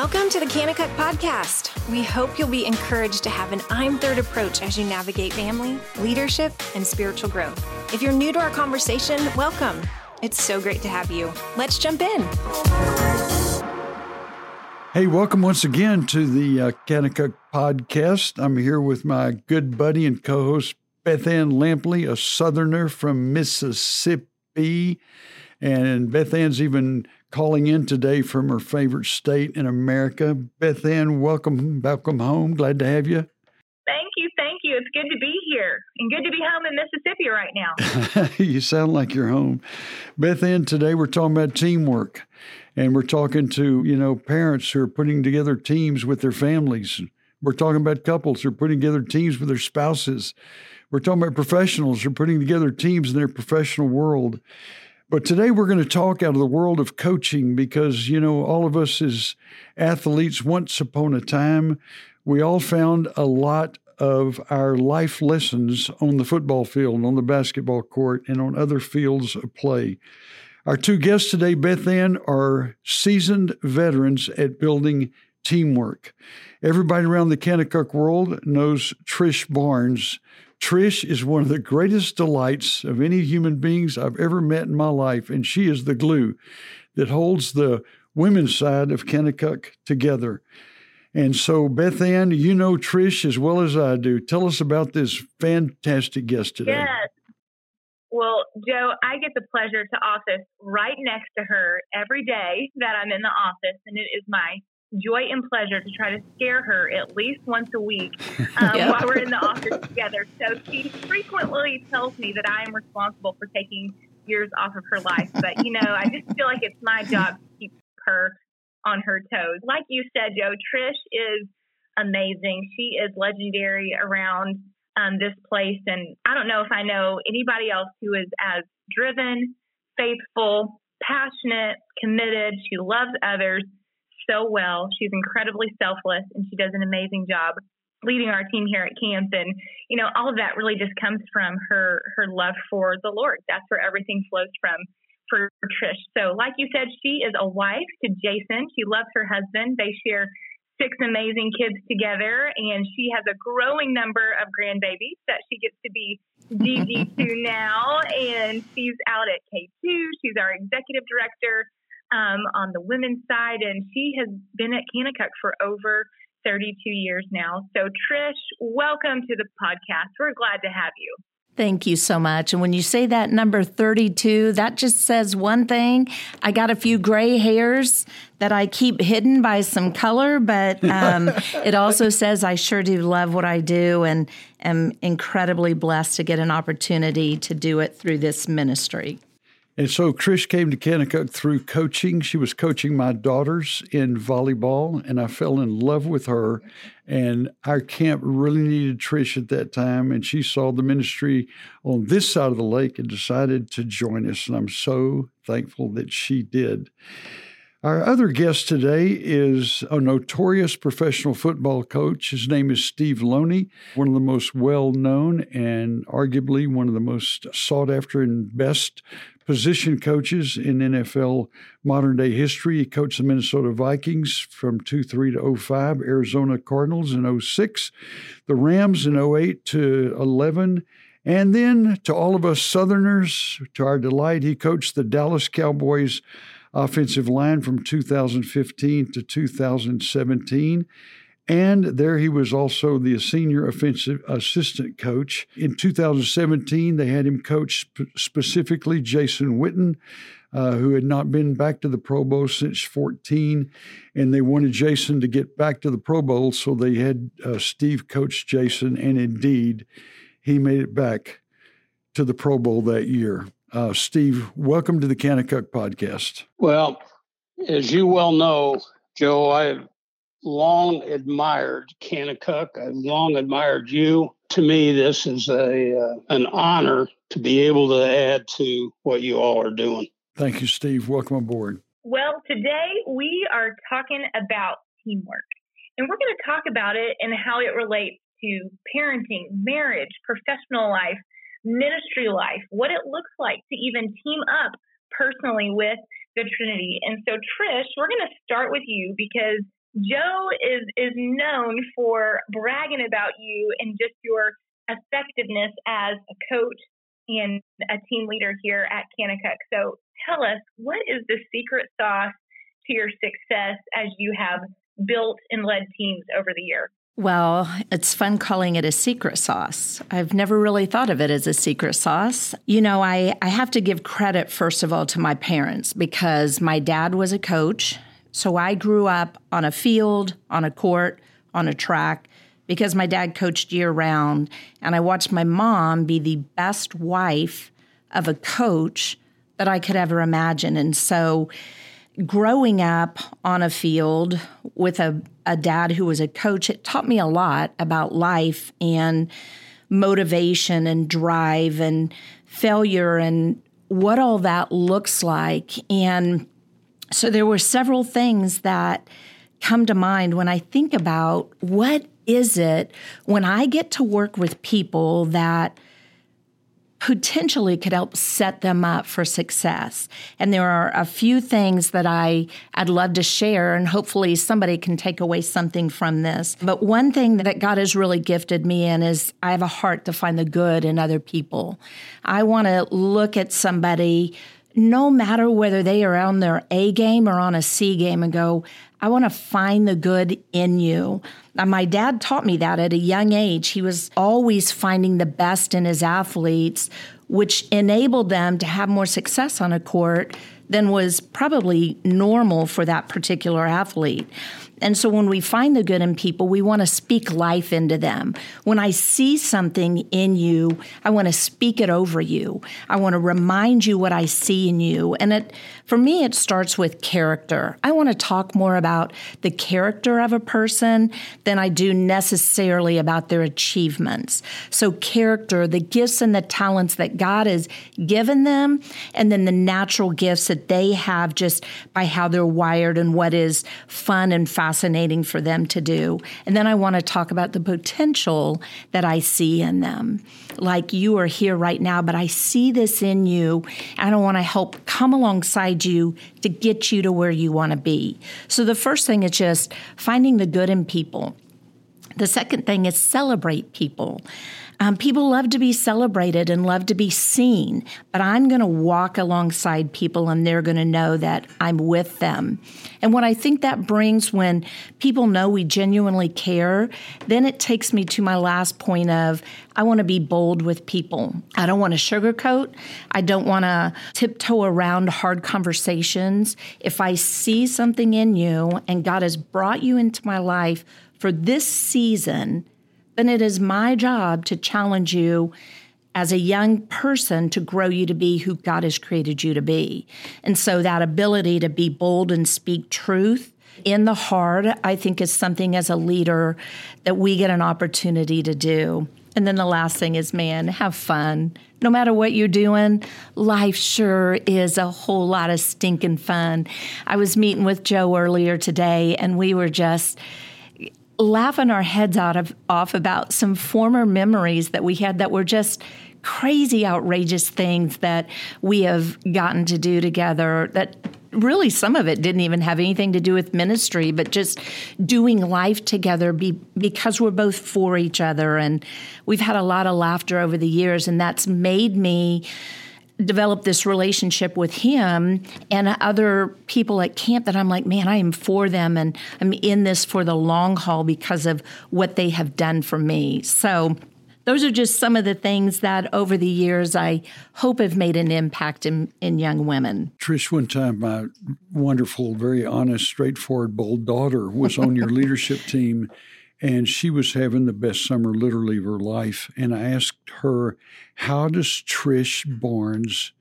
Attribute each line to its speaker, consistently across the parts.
Speaker 1: Welcome to the Kanakuk Podcast. We hope you'll be encouraged to have an I'm Third approach as you navigate family, leadership, and spiritual growth. If you're new to our conversation, welcome. It's so great to have you. Let's jump in.
Speaker 2: Hey, welcome once again to the uh, Podcast. I'm here with my good buddy and co host, Beth Ann Lampley, a Southerner from Mississippi. And Beth Ann's even calling in today from her favorite state in America. Beth Ann, welcome, welcome home. Glad to have you.
Speaker 3: Thank you, thank you. It's good to be here and good to be home in Mississippi right now.
Speaker 2: you sound like you're home. Beth Ann, today we're talking about teamwork. And we're talking to, you know, parents who are putting together teams with their families. We're talking about couples who are putting together teams with their spouses. We're talking about professionals who are putting together teams in their professional world. But today we're going to talk out of the world of coaching because, you know, all of us as athletes, once upon a time, we all found a lot of our life lessons on the football field, on the basketball court, and on other fields of play. Our two guests today, Beth Ann, are seasoned veterans at building teamwork. Everybody around the Kanakuk world knows Trish Barnes. Trish is one of the greatest delights of any human beings I've ever met in my life, and she is the glue that holds the women's side of Kanakuk together. And so, Beth Ann, you know Trish as well as I do. Tell us about this fantastic guest today.
Speaker 3: Yes. Well, Joe, I get the pleasure to office right next to her every day that I'm in the office, and it is my joy and pleasure to try to scare her at least once a week um, yeah. while we're in the office together. So she frequently tells me that I am responsible for taking years off of her life. But, you know, I just feel like it's my job to keep her on her toes. Like you said, Joe, Trish is amazing. She is legendary around um, this place. And I don't know if I know anybody else who is as driven, faithful, passionate, committed. She loves others so well. She's incredibly selfless and she does an amazing job leading our team here at camp and you know all of that really just comes from her her love for the lord. That's where everything flows from for trish. So like you said she is a wife to jason. She loves her husband. They share six amazing kids together and she has a growing number of grandbabies that she gets to be gg to now and she's out at k2 she's our executive director um, on the women's side, and she has been at Kanakuk for over 32 years now. So, Trish, welcome to the podcast. We're glad to have you.
Speaker 4: Thank you so much. And when you say that number 32, that just says one thing. I got a few gray hairs that I keep hidden by some color, but um, it also says I sure do love what I do and am incredibly blessed to get an opportunity to do it through this ministry.
Speaker 2: And so Trish came to Kanakuk through coaching. She was coaching my daughters in volleyball, and I fell in love with her. And our camp really needed Trish at that time, and she saw the ministry on this side of the lake and decided to join us. And I'm so thankful that she did. Our other guest today is a notorious professional football coach. His name is Steve Loney, one of the most well known and arguably one of the most sought after and best position coaches in NFL modern day history. He coached the Minnesota Vikings from 23 to 05, Arizona Cardinals in 06, the Rams in 08 to 11. And then to all of us Southerners, to our delight, he coached the Dallas Cowboys offensive line from 2015 to 2017. And there he was also the senior offensive assistant coach. In 2017, they had him coach sp- specifically Jason Witten, uh, who had not been back to the Pro Bowl since 14. And they wanted Jason to get back to the Pro Bowl, so they had uh, Steve coach Jason. And indeed, he made it back to the Pro Bowl that year. Uh, Steve, welcome to the Kanakuk podcast.
Speaker 5: Well, as you well know, Joe, I've long admired Kanakuk. I've long admired you. To me, this is a uh, an honor to be able to add to what you all are doing.
Speaker 2: Thank you, Steve. Welcome aboard.
Speaker 3: Well, today we are talking about teamwork, and we're going to talk about it and how it relates to parenting, marriage, professional life, ministry life, what it looks like to even team up personally with the Trinity. And so, Trish, we're going to start with you because Joe is is known for bragging about you and just your effectiveness as a coach and a team leader here at Kanakuk. So tell us, what is the secret sauce to your success as you have built and led teams over the year?
Speaker 4: Well, it's fun calling it a secret sauce. I've never really thought of it as a secret sauce. You know, I, I have to give credit, first of all, to my parents because my dad was a coach. So I grew up on a field, on a court, on a track because my dad coached year round. And I watched my mom be the best wife of a coach that I could ever imagine. And so, growing up on a field with a, a dad who was a coach, it taught me a lot about life and motivation and drive and failure and what all that looks like. And so there were several things that come to mind when I think about what is it when I get to work with people that potentially could help set them up for success. And there are a few things that I I'd love to share and hopefully somebody can take away something from this. But one thing that God has really gifted me in is I have a heart to find the good in other people. I want to look at somebody no matter whether they are on their A game or on a C game and go, I want to find the good in you. Now, my dad taught me that at a young age. He was always finding the best in his athletes, which enabled them to have more success on a court than was probably normal for that particular athlete. And so when we find the good in people, we want to speak life into them. When I see something in you, I want to speak it over you. I want to remind you what I see in you. And it for me it starts with character. I want to talk more about the character of a person than I do necessarily about their achievements. So character, the gifts and the talents that God has given them and then the natural gifts that they have just by how they're wired and what is fun and fast fascinating for them to do. And then I want to talk about the potential that I see in them. Like you are here right now, but I see this in you, and I want to help come alongside you to get you to where you want to be. So the first thing is just finding the good in people. The second thing is celebrate people. Um, people love to be celebrated and love to be seen, but I'm going to walk alongside people and they're going to know that I'm with them. And what I think that brings when people know we genuinely care, then it takes me to my last point of I want to be bold with people. I don't want to sugarcoat. I don't want to tiptoe around hard conversations. If I see something in you and God has brought you into my life for this season, then it is my job to challenge you as a young person to grow you to be who God has created you to be. And so that ability to be bold and speak truth in the heart, I think, is something as a leader that we get an opportunity to do. And then the last thing is, man, have fun. No matter what you're doing, life sure is a whole lot of stinking fun. I was meeting with Joe earlier today, and we were just laughing our heads out of off about some former memories that we had that were just crazy outrageous things that we have gotten to do together that really some of it didn't even have anything to do with ministry but just doing life together be, because we're both for each other. And we've had a lot of laughter over the years and that's made me developed this relationship with him and other people at camp that I'm like, man, I am for them and I'm in this for the long haul because of what they have done for me. So those are just some of the things that over the years I hope have made an impact in, in young women.
Speaker 2: Trish, one time my wonderful, very honest, straightforward, bold daughter was on your leadership team and she was having the best summer literally of her life. And I asked her, How does Trish Barnes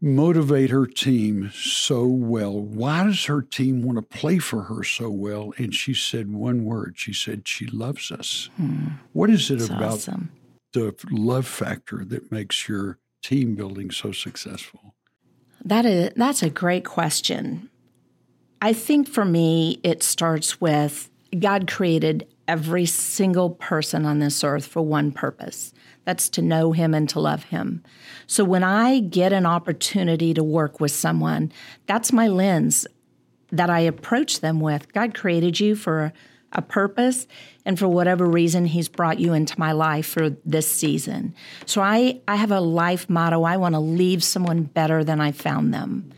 Speaker 2: motivate her team so well? Why does her team want to play for her so well? And she said one word. She said, She loves us. Hmm. What is it That's about awesome. the love factor that makes your team building so successful?
Speaker 4: That is that's a great question. I think for me it starts with God created every single person on this earth for one purpose that's to know Him and to love Him. So when I get an opportunity to work with someone, that's my lens. that I approach them with. God created you for a, purpose, and for whatever reason, He's brought you into my life for this season. So I, I have a life motto I want to leave someone better than I found them.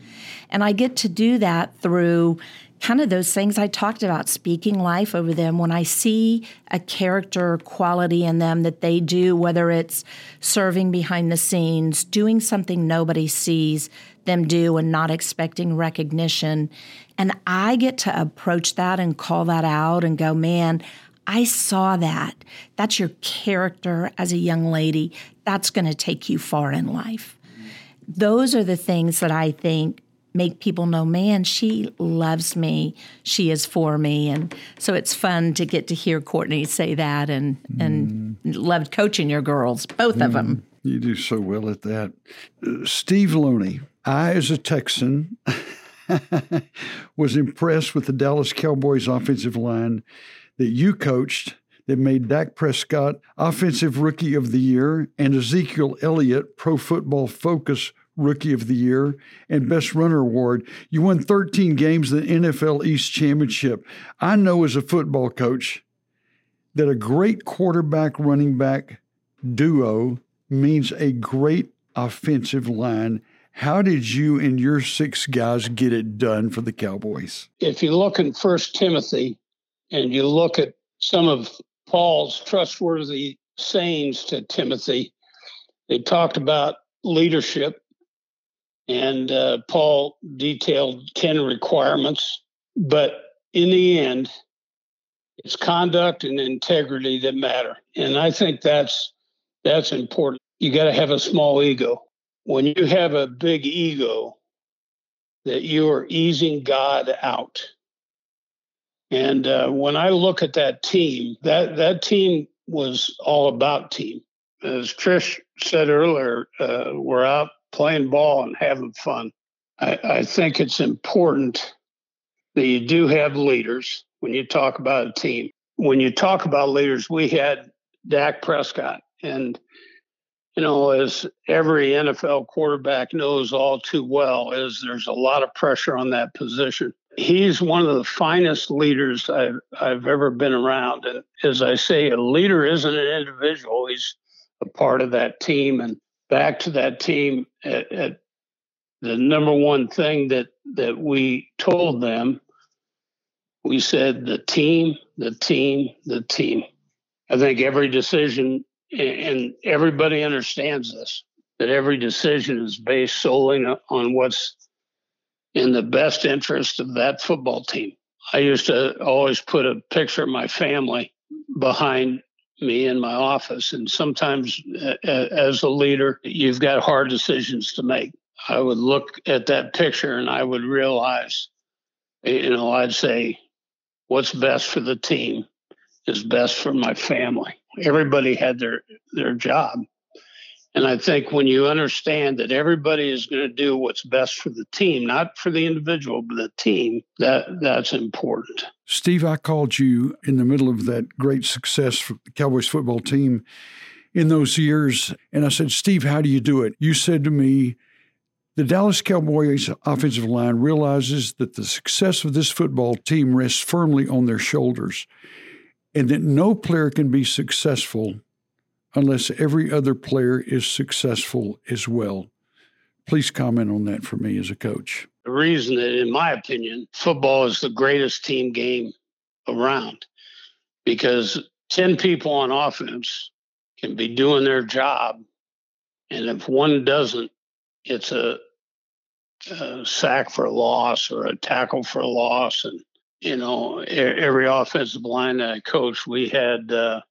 Speaker 4: And I get to do that through kind of those things I talked about, speaking life over them. When I see a character quality in them that they do, whether it's serving behind the scenes, doing something nobody sees them do and not expecting recognition. And I get to approach that and call that out and go, man, I saw that. That's your character as a young lady. That's going to take you far in life. Those are the things that I think make people know, man, she loves me. She is for me. And so it's fun to get to hear Courtney say that and, and mm. loved coaching your girls, both mm. of them.
Speaker 2: You do so well at that. Uh, Steve Loney, I, as a Texan, was impressed with the Dallas Cowboys offensive line that you coached that made Dak Prescott Offensive Rookie of the Year and Ezekiel Elliott Pro Football Focus Rookie of the Year and Best Runner Award. You won 13 games in the NFC East Championship. I know as a football coach that a great quarterback running back duo means a great offensive line. How did you and your six guys get it done for the Cowboys?
Speaker 5: If you look in First Timothy and you look at some of Paul's trustworthy sayings to Timothy, they talked about leadership and uh, Paul detailed 10 requirements. But in the end, it's conduct and integrity that matter. And I think that's that's important. You got to have a small ego. When you have a big ego, that you are easing God out. And uh, when I look at that team, that that team was all about team. As Trish said earlier, uh, we're out playing ball and having fun. I, I think it's important that you do have leaders when you talk about a team. When you talk about leaders, we had Dak Prescott. And, you know, as every NFL quarterback knows all too well, is there's a lot of pressure on that position. He's one of the finest leaders I've, I've ever been around. And as I say, a leader isn't an individual, he's a part of that team. And back to that team at, at the number one thing that that we told them. We said the team the team the team. I think every decision and everybody understands this that every decision is based solely on what's in the best interest of that football team. I used to always put a picture of my family behind me in my office. And sometimes, as a leader, you've got hard decisions to make. I would look at that picture and I would realize, you know, I'd say, what's best for the team is best for my family. Everybody had their their job. And I think when you understand that everybody is going to do what's best for the team, not for the individual, but the team, that that's important.
Speaker 2: Steve, I called you in the middle of that great success for the Cowboys football team in those years. And I said, Steve, how do you do it? You said to me, the Dallas Cowboys offensive line realizes that the success of this football team rests firmly on their shoulders and that no player can be successful unless every other player is successful as well. Please comment on that for me as a coach.
Speaker 5: The reason that, in my opinion, football is the greatest team game around because 10 people on offense can be doing their job. And if one doesn't, it's a, a sack for a loss or a tackle for a loss. And, you know, every offensive line that I coached, we had uh,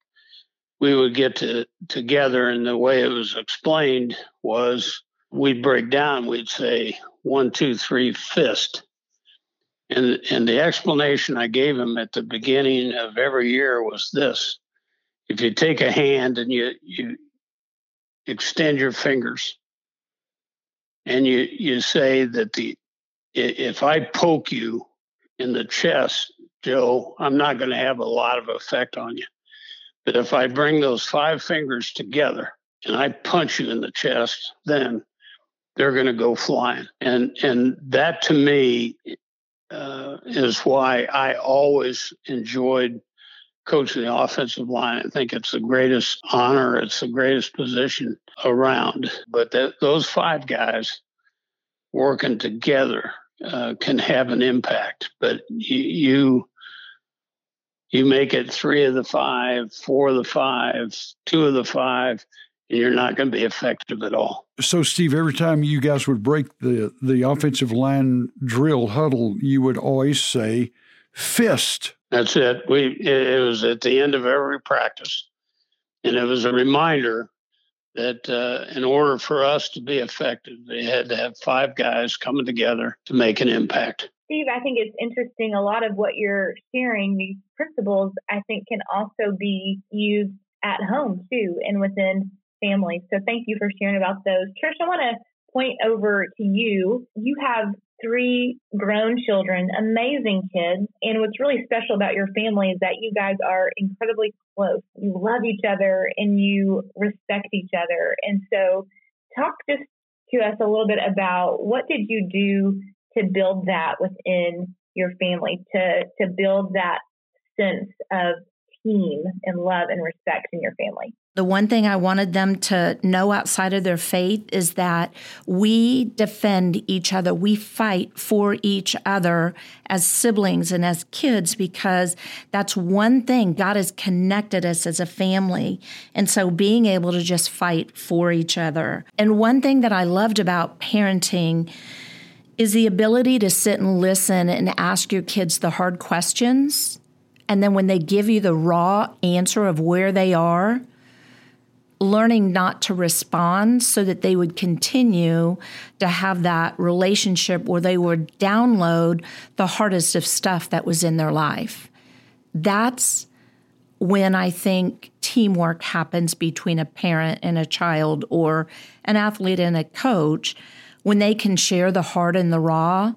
Speaker 5: we would get to, together, and the way it was explained was we'd break down. We'd say one, two, three, fist, and and the explanation I gave him at the beginning of every year was this: if you take a hand and you you extend your fingers, and you you say that the if I poke you in the chest, Joe, I'm not going to have a lot of effect on you. But if I bring those five fingers together and I punch you in the chest, then they're going to go flying. And and that to me uh, is why I always enjoyed coaching the offensive line. I think it's the greatest honor, it's the greatest position around. But that, those five guys working together uh, can have an impact. But you, you you make it three of the five, four of the five, two of the five, and you're not going to be effective at all.
Speaker 2: So, Steve, every time you guys would break the the offensive line drill huddle, you would always say fist.
Speaker 5: That's it. We it was at the end of every practice, and it was a reminder that uh, in order for us to be effective, they had to have five guys coming together to make an impact.
Speaker 3: Steve, I think it's interesting. A lot of what you're sharing, these principles, I think can also be used at home too and within families. So thank you for sharing about those. Trish, I want to point over to you. You have three grown children, amazing kids. And what's really special about your family is that you guys are incredibly close. You love each other and you respect each other. And so, talk just to us a little bit about what did you do to build that within your family, to, to build that sense of team and love and respect in your family?
Speaker 4: The one thing I wanted them to know outside of their faith is that we defend each other. We fight for each other as siblings and as kids because that's one thing. God has connected us as a family. And so being able to just fight for each other. And one thing that I loved about parenting is the ability to sit and listen and ask your kids the hard questions. And then when they give you the raw answer of where they are, learning not to respond so that they would continue to have that relationship where they would download the hardest of stuff that was in their life. That's when I think teamwork happens between a parent and a child or an athlete and a coach when they can share the hard and the raw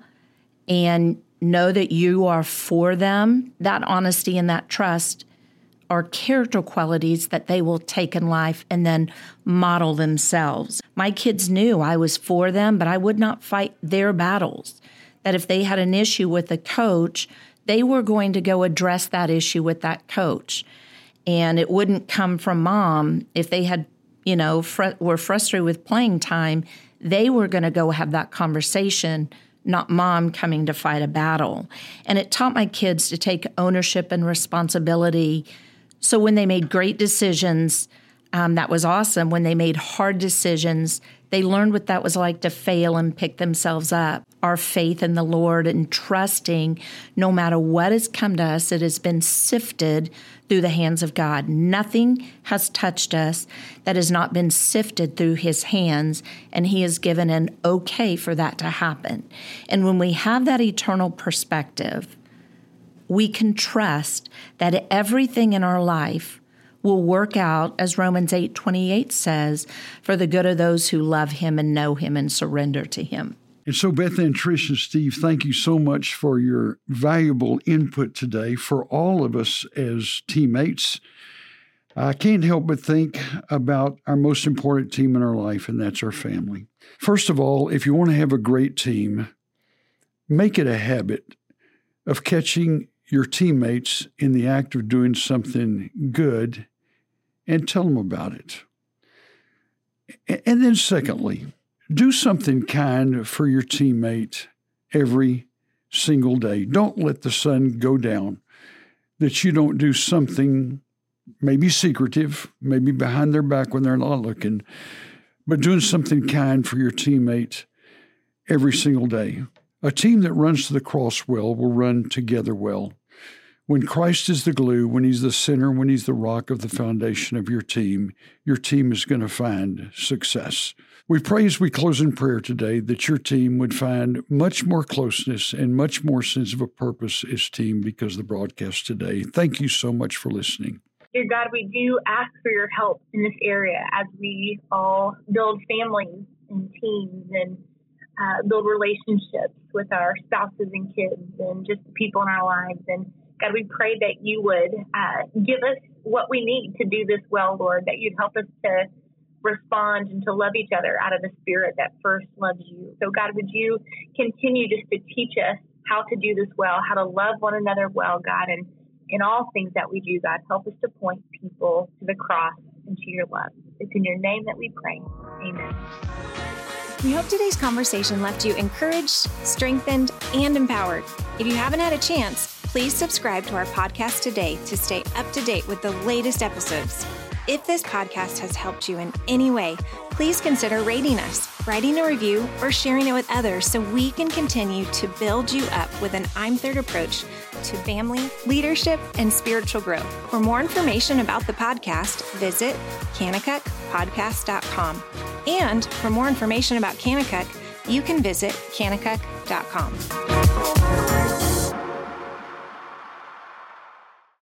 Speaker 4: and know that you are for them, that honesty and that trust are character qualities that they will take in life and then model themselves. My kids knew I was for them, but I would not fight their battles. That if they had an issue with a coach, they were going to go address that issue with that coach. And it wouldn't come from mom. If they had, you know, fr- were frustrated with playing time, they were going to go have that conversation, not mom coming to fight a battle. And it taught my kids to take ownership and responsibility. So when they made great decisions, um, that was awesome. When they made hard decisions, they learned what that was like to fail and pick themselves up. Our faith in the Lord and trusting no matter what has come to us, it has been sifted through the hands of God. Nothing has touched us that has not been sifted through His hands, and He has given an okay for that to happen. And when we have that eternal perspective, we can trust that everything in our life will work out as Romans 8:28 says for the good of those who love him and know him and surrender to him.
Speaker 2: And so, Beth Ann Trish and Steve, thank you so much for your valuable input today for all of us as teammates. I can't help but think about our most important team in our life, and that's our family. First of all, if you want to have a great team, make it a habit of catching your teammates in the act of doing something good and tell them about it. And then, secondly, do something kind for your teammate every single day. Don't let the sun go down that you don't do something maybe secretive, maybe behind their back when they're not looking, but doing something kind for your teammate every single day. A team that runs to the cross well will run together well. When Christ is the glue, when He's the center, when He's the rock of the foundation of your team, your team is going to find success. We pray as we close in prayer today that your team would find much more closeness and much more sense of a purpose as team because of the broadcast today. Thank you so much for listening.
Speaker 3: Dear God, we do ask for your help in this area as we all build families and teams and uh, build relationships with our spouses and kids and just the people in our lives. And God, we pray that you would uh, give us what we need to do this well, Lord, that you'd help us to respond and to love each other out of the spirit that first loves you. So, God, would you continue just to teach us how to do this well, how to love one another well, God. And in all things that we do, God, help us to point people to the cross and to your love. It's in your name that we pray. Amen.
Speaker 1: We hope today's conversation left you encouraged, strengthened, and empowered. If you haven't had a chance, please subscribe to our podcast today to stay up to date with the latest episodes. If this podcast has helped you in any way, please consider rating us, writing a review, or sharing it with others so we can continue to build you up with an I'm Third approach to family, leadership, and spiritual growth. For more information about the podcast, visit kanakukpodcast.com. And for more information about Kanakuk, you can visit kanakuk.com.